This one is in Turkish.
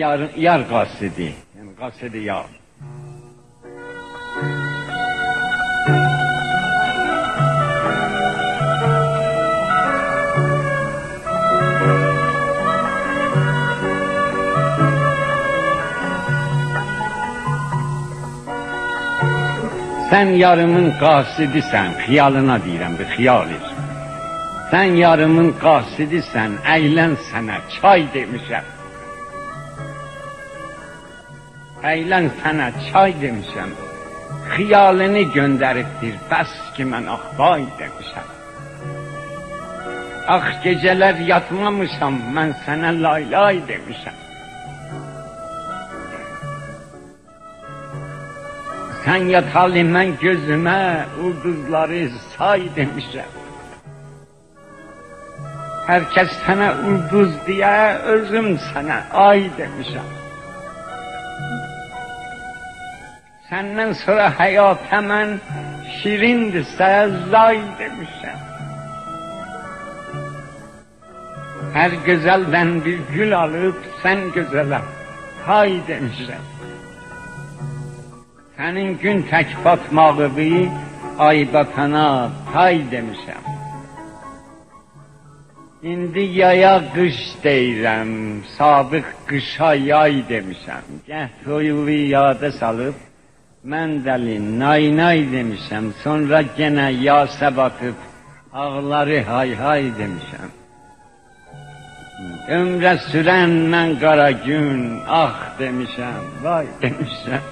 yar, yar qasidi, yəni qasidi yar. Sən yarımın qasidisən, xiyalına deyirəm, bir xiyal et. Sən yarımın qasidisən, əylən sənə çay demişəm. Əylən sənə çay demişəm. Xiyalını göndəribdir, bəs ki mən axbay demişəm. Ax gecələr yatmamışam, mən sənə laylay demişəm. Sen yatalı mən gözümə ulduzları say demişəm. Herkes sana ulduz diye özüm sana ay demişəm. Senden sonra hayat hemen şirindirsə zay demişəm. Her güzelden bir gül alıp sen güzele hay demişəm. Sənin gün tək batmağı ay batana tay demişəm. İndi yaya qış deyirəm, sabıq qışa yay demişəm. Gəh toyuvu yada salıb, mən dəli nay nay demişəm. Sonra genə yasa batıb, ağları hay hay demişəm. Ömrə sürən mən qara gün, ah demişəm, vay demişəm.